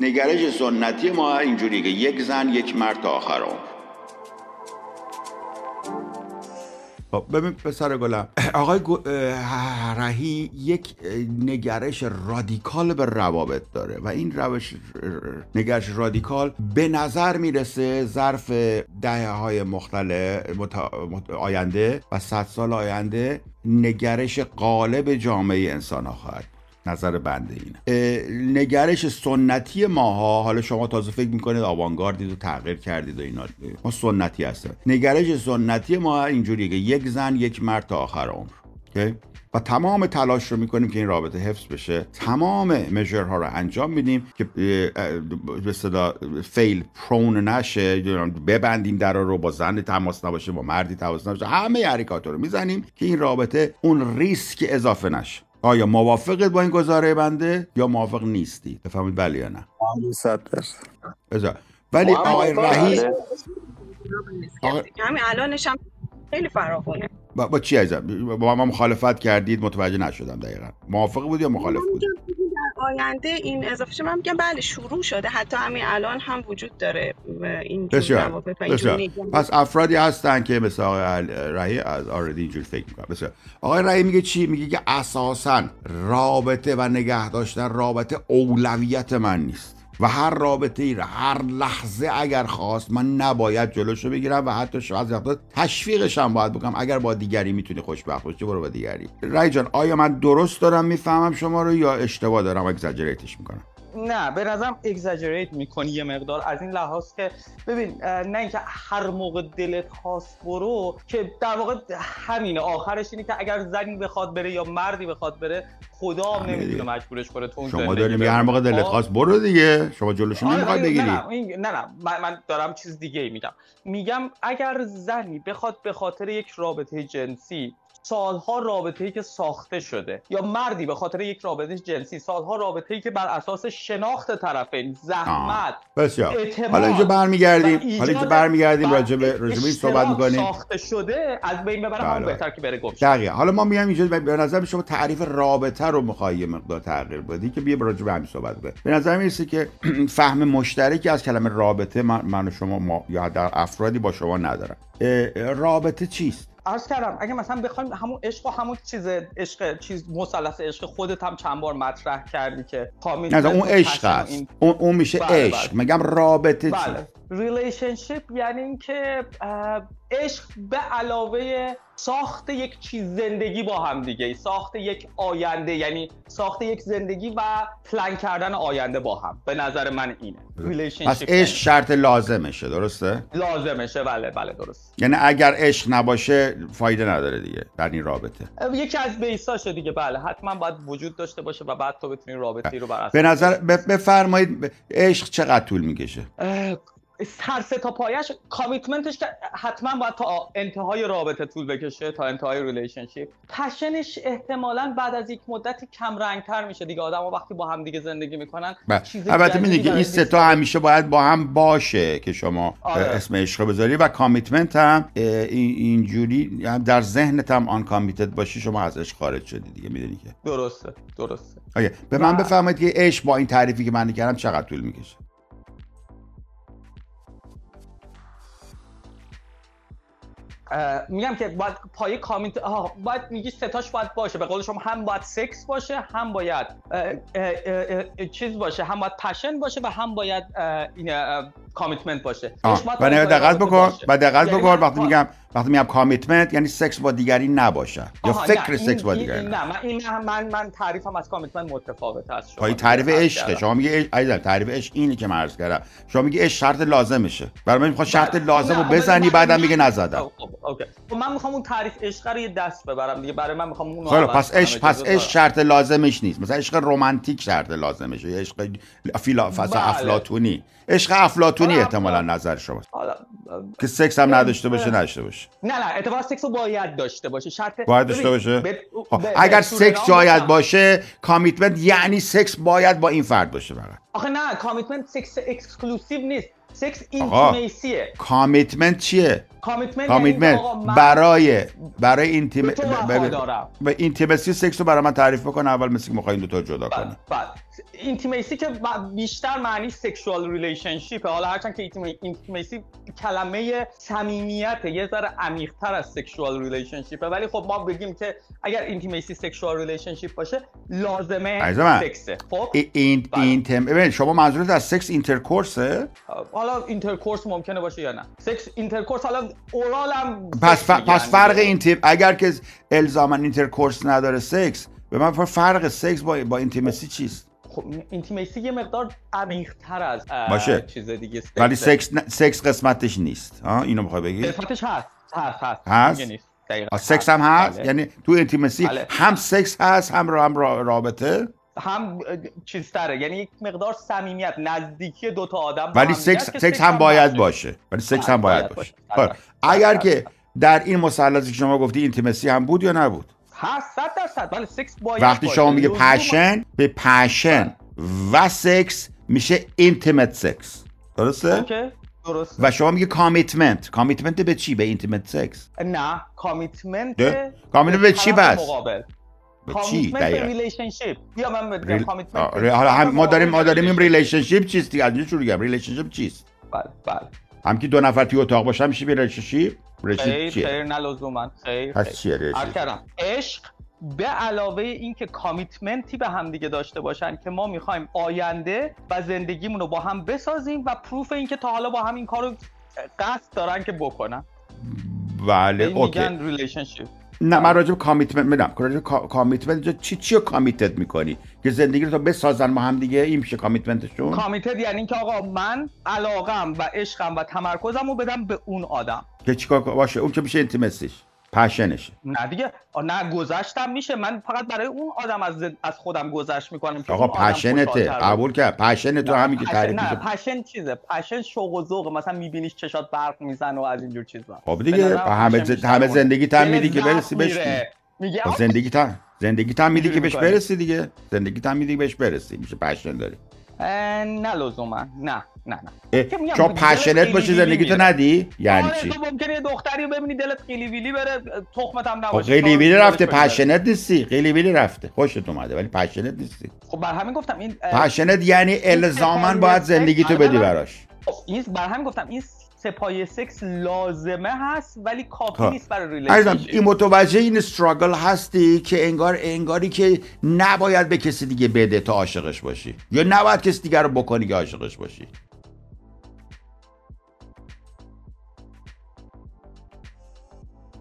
نگرش سنتی ما اینجوری که یک زن یک مرد تا آخر خب ببین پسر گلم. آقای رهی یک نگرش رادیکال به روابط داره و این روش نگرش رادیکال به نظر می‌رسه ظرف دهه های مختلف آینده و صد سال آینده نگرش قالب جامعه انسان ها خواهد نظر بنده اینه. نگرش سنتی ماها حالا شما تازه فکر می‌کنید آوانگاردید و تغییر کردید و اینا. ما سنتی هستیم. نگرش سنتی ما اینجوریه که یک زن یک مرد تا آخر عمر. و تمام تلاش رو می‌کنیم که این رابطه حفظ بشه. تمام مژرها رو انجام میدیم که به صدا فیل پرون نشه. ببندیم در رو با زن تماس نباشه با مردی تماس نباشه. همه حرکات رو می‌زنیم که این رابطه اون ریسک اضافه نشه. آیا موافقت با این گزاره بنده یا موافق نیستی؟ بفهمید بله یا نه. صد ولی آقای رهی همین الانش هم خیلی فراخونه با, با چی عزیزم؟ با ما مخالفت کردید متوجه نشدم دقیقا. موافق بود یا مخالف بود؟ آینده این اضافه من میگم بله شروع شده. حتی همین الان هم وجود داره این بسیار. بسیار. پس افرادی هستن که مثل آقای رهی از آردی اینجور فکر می‌کنن. بسیار. آقای رهی میگه چی؟ میگه که اساسا رابطه و نگه داشتن رابطه اولویت من نیست. و هر رابطه ای را هر لحظه اگر خواست من نباید جلوشو بگیرم و حتی شاید وقتا تشویقش هم باید بکنم. اگر با دیگری می‌تونی خوشبخت باشی برو با دیگری؟ رای جان آیا من درست دارم؟ می‌فهمم شما رو یا اشتباه دارم؟ اگزاجریتش می‌کنم. نه به نظرم اگزاجریت می‌کنی یه مقدار. از این لحاظ که ببین نه اینکه هر موقع دلت خواست برو که در واقع همینه. آخرش اینه که اگر زنی بخواد بره یا مردی بخواد بره خدا هم نمی‌تونه مجبورش کنه تو شما داری میگه هر موقع دلت خواست برو دیگه. شما جلوشو آره نمی‌خواد بگیری. نه نه, نه, نه. من, من دارم چیز دیگه ای میگم. میگم اگر زنی بخواد به خاطر یک رابطه جنسی سالها رابطه‌ای که ساخته شده. یا مردی به خاطر یک رابطه جنسی. سالها رابطه‌ای که بر اساس شناخت طرفین. زحمت. بسیار. حالا اینجا برمیگردیم. حالا اینجا برمیگردیم راجع به راجع به صحبت می‌کنیم. ساخته شده از بین ببره هم بهتر که بره گم دقیقاً. حالا ما میایم اینجا به نظر شما تعریف رابطه رو می‌خوای مقدار تغییر بدی که بیا راجع به همین صحبت کنیم. به نظر می‌رسه که فهم مشترکی از کلمه رابطه من, من و شما ما یا در افرادی با شما ندارم رابطه چیست؟ عرض کردم اگه مثلا بخوایم همون عشق و همون چیز عشق چیز مثلث عشق خودت هم چند بار مطرح کردی که نه اون عشق است این... اون, اون میشه بله عشق بله. میگم رابطه بله. چی relationship یعنی اینکه عشق به علاوه ساخت یک چیز زندگی با هم دیگه. ساخت یک آینده یعنی ساخت یک زندگی و پلان کردن آینده با هم. به نظر من اینه. پس عشق شرط لازمشه درسته؟ لازمشه. بله بله درست. یعنی اگر عشق نباشه فایده نداره دیگه در این رابطه. یکی از base هاشه دیگه. بله حتما باید وجود داشته باشه و بعد تو بتونی رابطه رو بر به نظر بفرمایید عشق چقدر طول می‌کشه؟ هر سه تا پایش commitment ش که حتما باید تا انتهای رابطه طول بکشه تا انتهای relationship passion ش احتمالا بعد از یک مدتی کم رنگتر میشه دیگه. آدم وقتی با هم دیگه زندگی می‌کنن البته می‌دونی که این سه تا همیشه باید با هم باشه که شما آره. اسم عشق بذاری و commitment هم اینجوری هم در ذهنت هم uncommitted باشی شما از عشق خارج شدی دیگه می‌دونی که؟ درسته درسته. آیه. به من بفرمایید که عشق با این تعریفی که من کردم چقدر طول می‌کشه؟ میگم که باید پایه کامیت باید میگی ستاش باید باشه. به قول شما هم باید سکس باشه هم باید چیز باشه هم باید پشن باشه و هم باید این کامیتمنت باشه. و نه دقت بکن. و دقت بکن وقتی میگم وقتی میگم commitment یعنی سکس با دیگری نباشه. یا فکر سکس با دیگری نه من این من من تعریفم از commitment متفاوت است. شما تعریف عشق شما میگی عزیزم تعریف عشق اینی که من عرض کردم. شما میگی عشق شرط لازمشه. برای من می‌خواد شرط لازم رو بزنی بعدم میگه نزدم. okay. من می‌خوام اون تعریف عشق رو یه دست ببرم دیگه. برای من می‌خوام اون خیلی پس عشق پس عشق شرط لازمش نیست. مثلا عشق رمانتیک شرط لازمشه. یا عشق فیلا افلاطونی. عشق افلاطونی. احتمالا نظر شماست که سکس هم نداشته باشه نداشته باشه. نه نه اتفاقا سکس رو باید داشته باشه. شرط باید داشته باشه؟ ب... ب... اگر سکس جاید باشه کامیتمنت یعنی سکس باید با این فرد باشه فقط. آخه نه کامیتمنت سکس اکسکلوسیو نیست. سکس. اینتیمیسیه کامیتمنت چیه؟ کامیتمنت کامیتمنت برای برای اینتیم به اینتیمسی سکس رو برای من تعریف بکن اول مثل که می‌خوای این دو تا جدا بله اینتیمیسی که بیشتر معنی sexual relationship ه حالا هرچند که intima- intimacy کلمه صمیمیت یه ذره عمیق‌تر از sexual relationship ه ولی خب ما بگیم که اگر intimacy sexual relationship باشه لازمه. سکسه خب ای- این بله. intim ببین شما منظورت از سکس intercourse ه حالا intercourse ممکنه باشه یا نه سکس intercourse حالا oral هم پس ف- پس فرق دیگه. intim اگر که الزاما intercourse نداره سکس به من فر- فرق سکس با با intimacy چیست خب intimacy یه مقدار عمیق‌تر از باشه. چیز دیگه سکسه. ولی سکس ن- سکس قسمتش نیست ها اینو می‌خوای بگی قسمتش هست هست هست هست؟ نیست. سکس هم هست بله. یعنی تو intimacy بله. هم سکس هست هم را هم را- رابطه هم اه، چیزتره یعنی یک مقدار صمیمیت نزدیکی دو تا آدم ولی سکس سکس هم باید باشه. ولی سکس بله، هم باید باشه. خب بله. اگر بله. که در این مثلثی که شما گفتی intimacy هم بود یا نبود هست صد درصد. سکس باید وقتی. شما میگه پشن به پشن و سکس میشه اینتیمت سکس درسته؟ اوکی درست و شما میگه کامیتمنت کامیتمنت به چی؟ به اینتیمت سکس نه کامیتمنت؟ کامیتمنت به چی بس؟ مقابل. به چی؟ دقیقا. relationship بیا من بگم. commitment حالا هم ما داریم ما داریم این relationship چیست دیگه. از شروع کنیم relationship چیست؟ بله بله. هم که دو نفر توی اتاق باشن میشه relationship خیر چیه؟ خیر نه لزوما. خیر خیر. کردم عشق به علاوه اینکه commitment ی به هم دیگه داشته باشن که ما می‌خوایم آینده و زندگیمون رو با هم بسازیم و proof اینکه تا حالا با هم این کارو قصد دارن که بکنن. بله okay. میگن relationship نه من راجع به commitment میدم. به کا- commitment چی چی رو committed می‌کنی؟ که زندگی رو تا بسازن با هم دیگه این میشه کامیتمنتشون کامیتد یعنی اینکه آقا من علاقم و عشقم و تمرکزم رو بدم به اون آدم. که چیکار باشه اون که میشه intimacy ش passion شه. نه دیگه نه گذشتم میشه. من فقط برای اون آدم از, از خودم گذشت می‌کنم که آقا passion ته. قبول کرد. passion تو همین که تعریف نه میشه. passion چیزه. passion شوق و ذوق. مثلا میبینیش چشات برق می‌زنه و از اینجور چیزا. خب دیگه نظرم همه همه. زندگی دل میدی که برسی بهش. میگه خب زندگی تم زندگی تم میدی که بهش. برسی دیگه. زندگی تم میدی که بهش برسی. میشه passion داری. نه لزوما. نه نه نه. چون پشنت خیلی باشی ویلی زندگی تو میره. ندی؟ یعنی آره چی؟ تو ممکنه یه دختری ببینی دلت قیلی ویلی بره تخمت هم خب نباشه قیلی ویلی کارو رفته. پشنت نیستی. قیلی ویلی رفته. خوشت اومده ولی پشنت نیستی. خب بر همین گفتم این پشنت یعنی الزاما باید زندگی تو بدی براش. خب، این بر همین گفتم این سپایه سکس لازمه هست ولی کافی خب. نیست برای ریلیشنشیپ این متوجه این استراگل هستی که انگار انگاری که نباید به کسی دیگه بده تا عاشقش باشی. یا نباید کسی دیگه رو بکنی که عاشقش باشی.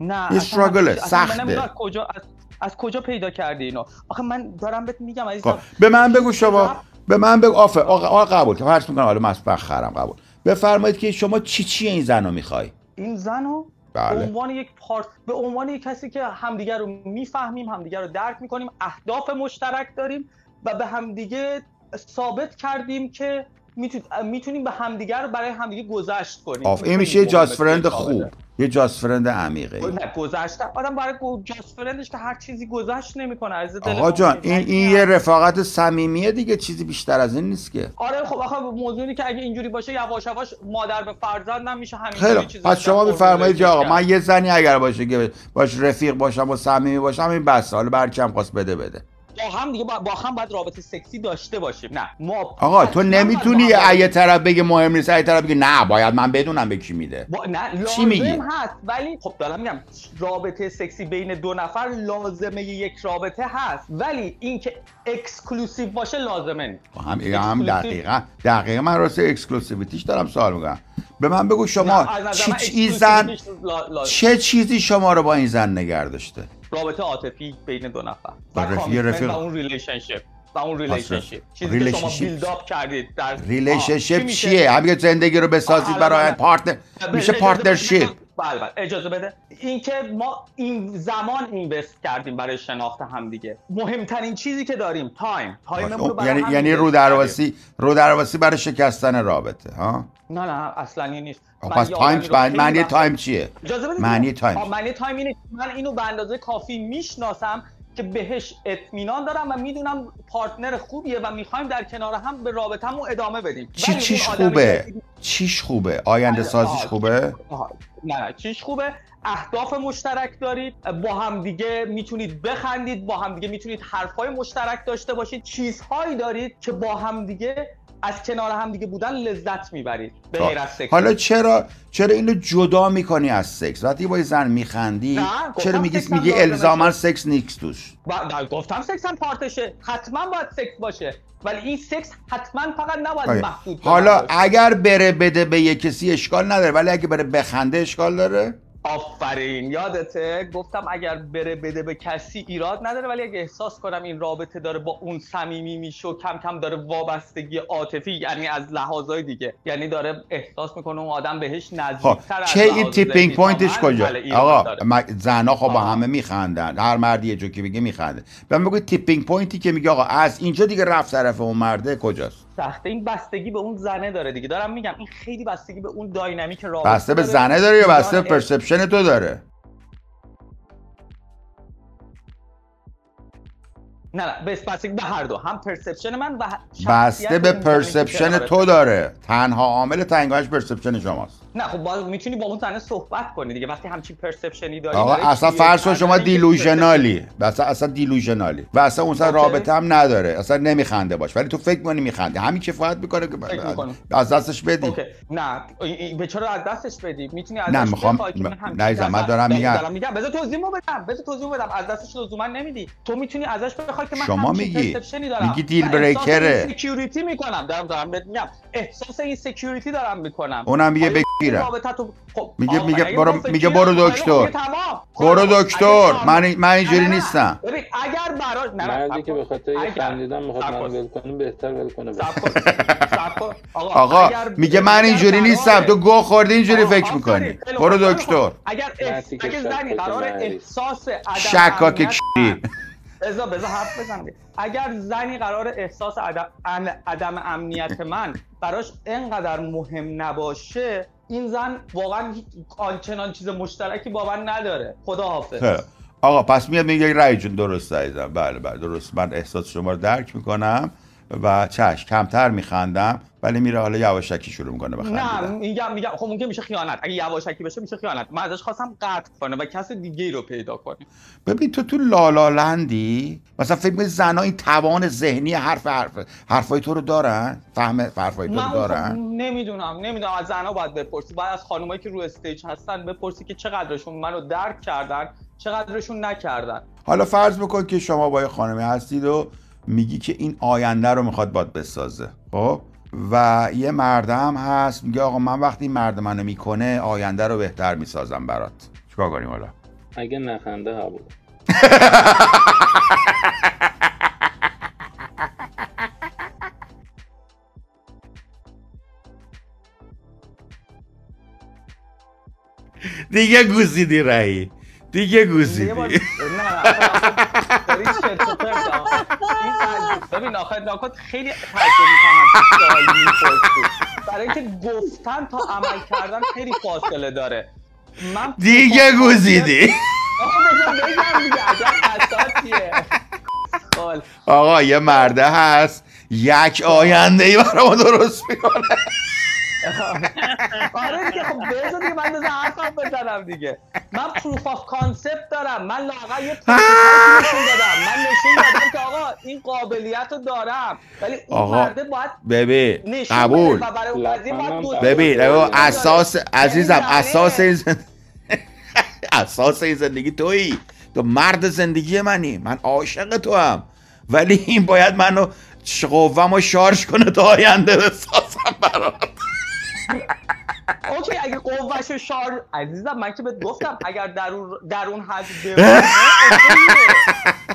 نه من سخته. کجا از, از کجا پیدا کردی اینو. آخه من دارم بهت میگم خب عزیزم به من بگو شما به من بگو. آفه آقا, قبول. که فرض می‌کنم حالا مسبخ خرم قبول. بفرمایید که شما چی چی این زن رو می‌خوای؟ این زنو به بله. عنوان یک پارت به عنوان یک کسی که همدیگر رو می‌فهمیم همدیگر رو درک می‌کنیم اهداف مشترک داریم و به همدیگه ثابت کردیم که میتو- می‌تونیم به همدیگر برای همدیگه گذشت کنیم. این میشه جاست فرند. خوب. یه جاست فرند عمیقه. نه گذشته. آدم برای جاست فرندش که هر چیزی گذشت نمی‌کنه از دل آقا جان. این, این یه رفاقت صمیمیه دیگه چیزی بیشتر از این نیست که. آره خب آخه موضوعی که اگه اینجوری باشه یواش یواش مادر به فرزندم میشه همین خیلی خوب. پس شما میفرمایید که آقا من یه زنی اگر باشه که باش رفیق باشم و صمیمی باشم این بس. حالا بر کم خواست بده بده. با هم دیگه با, با هم باید رابطه سکسی داشته باشیم. نه. ما آقا تو نمی‌تونی یه طرف بگه مهم نیست یه طرف بگه نه باید من بدونم به کی میده. با... نه چی میگی؟ هست ولی خب دارم میگم رابطه سکسی بین دو نفر لازمه یک رابطه هست. ولی اینکه exclusive باشه لازمه نیست. هم هم. دقیقا دقیقا من راجع exclusivity ش دارم سوال می‌کنم. به من بگو شما چی زن چه چیزی شما رو با این زن نگر داشته؟ رابطه عاطفی بین دو نفر و رفیق- رفیق. و اون relationship و اون relationship چیزی که شما relationship. build up کردید در relationship؟ چیه همین زندگی رو بسازید برای partner میشه partnership. بله بله اجازه بده اینکه ما این زمان invest کردیم برای شناخت هم دیگه مهمترین چیزی که داریم time time مون رو یعنی یعنی رو. رودرواسی رودرواسی برای شکستن رابطه ها نه نه اصلا این نیست پس time معنی time چیه معنی. time. معنی time اینه من اینو به اندازه کافی می‌شناسم که بهش اطمینان دارم و می‌دونم پارتنر خوبیه و می‌خوایم در کنار هم به رابطه‌مون ادامه بدیم چی چیش آدمی خوبه چیش خوبه آینده بله، سازیش. خوبه. نه نه چیش خوبه اهداف مشترک دارید با هم دیگه می‌تونید بخندید با هم دیگه می‌تونید حرفای مشترک داشته باشید چیزهایی دارید که با هم دیگه از کنار هم دیگه بودن لذت می‌برید. به غیر از سکس. حالا چرا چرا اینو جدا می‌کنی از سکس؟ وقتی با زن میخندی چرا میگی میگی. الزاما سکس نیست توش؟ گفتم سکس هم part شه. حتما باید سکس باشه. ولی این سکس حتما فقط نباید آره. محدود حالا. اگر بره بده به یه کسی اشکال نداره ولی اگه بره بخنده اشکال داره؟ آفرین. یادته؟ گفتم اگر بره بده به کسی ایراد نداره ولی اگه احساس کنم این رابطه داره با اون صمیمی میشه و کم کم داره وابستگی عاطفی یعنی از لحاظای دیگه. یعنی داره احساس می‌کنه اون آدم بهش خب نزدیکتر چه این tipping point ش من، کجا؟ آقا زنا خب با. همه میخندن. هر مردی یه جو که میگه میخنده. و بگو tipping point ی که میگه آقا از اینجا دیگه رفت طرف اون مرده کجاست؟ سخته. این بستگی به اون زنه داره دیگه. دارم میگم این خیلی بستگی به اون dynamic رابطه بسته به. زنه داره یا بسته به perception تو داره؟ نه نه. بس بستگی به هر دو. هم perception من و بسته به perception. تو داره. تنها عامل تنگاش perception شماست. نه خب باز می‌تونی با اون زنه صحبت کنی دیگه. وقتی همچین perception ی داری آقا اصلا؟ فرض کن شما delusional ی اصلا اصلا دیلوژنالی و اصلا اون سر. رابطه هم نداره. اصلا نمیخنده باش. ولی تو فکر کنی میخنده. همین کفایت می‌کنه که. از دستش بدی. okay. نه. به چرا از دستش بدی؟ می‌تونی ازش نه، میخوام- نه، از- دارم میگم. دارم میگم. بذار توضیحمو بدم. بذار توضیحمو بدم. از دستش لزوما نمیدی. تو می‌تونی ازش بخوای که من شما میگی. perception ی دارم. میگی deal breaker ه. security می‌کنم. دارم دارم میگم. احساس insecurity دارم می‌کنم. اونم میگه خب، میگه-. میگه برو- میگه برو دکتر. برو خب، دکتر من من اینجوری. نیستم ببین اگر براش نه نه مردی که به خاطر خندیدن می‌خواد منو کن. ول کنه بهتر ول کنه. آقا, میگه من اینجوری نیستم تو گو خوردی اینجوری فکر. می‌کنی برو دکتر. اگر اگه شک زنی قرار. احساس عدم شکاک بذار بذار حرف بزنم. اگر زنی قرار احساس عدم, عدم امنیت من براش انقدر مهم نباشه این زن واقعا آنچنان چیز مشترکی با من نداره. خدا حافظ خیلی. آقا پس میاد میگه رای جون درست عزیزم. بله بله درست. من احساس شما رو درک می‌کنم. و چش کمتر میخندم ولی میره حالا یواشکی شروع می‌کنه نه بخندیدن میگم میگم خب ممکن میشه خیانت. اگه یواشکی بشه میشه خیانت. من ازش خواستم قطع کنه و کس دیگه ای رو پیدا کنه. ببین تو تو لالالندی مثلا فکر می‌کنی زنها این توان ذهنی حرف حرف حرفای تو رو دارن؟ فهم حرفای تو رو خب دارن؟ نمی‌دونم نمی‌دونم. از زنها باید بپرسی. باید از خانمایی که رو استیج هستن بپرسی که چقدرشون منو درک کردن چقدرشون نکردن. حالا فرض بکن که شما با یه خانمی هستید و میگی که این آینده رو می‌خواد باد بسازه. خب؟ و یه مردم هست میگه آقا من وقتی مرد منو می‌کنه آینده رو بهتر می‌سازم برات. چیکار کنیم حالا؟ اگه نخنده قبول دیگه گوزیدی رهی دیگه گوزیدی. نه داری ببین آخه ناکات خیلی تعجب می‌کنم برای اینکه گفتن تا عمل کردن خیلی فاصله داره. من دیگه گوزیدی آقا سوال. آقا یه مرده هست. یک آینده ای برای ما درست می‌کنه. آره دیگه خب بذار دیگه من بذار حرفم بزنم دیگه. proof of concept دارم. من لاغر یه نشون دادم. من نشون دادم که آقا این قابلیت رو دارم. ولی اون آقا، مرده باید ببین نشون قبول. و ببین اساس عزیزم یعنی اساس این اساس این زندگی تویی. تو مرد زندگی منی. من عاشق توام ولی این باید منو قوم رو شارژ کنه تا آینده بسازم برات. رو شار عزیزم من که بهت گفتم اگر در اون در اون حد.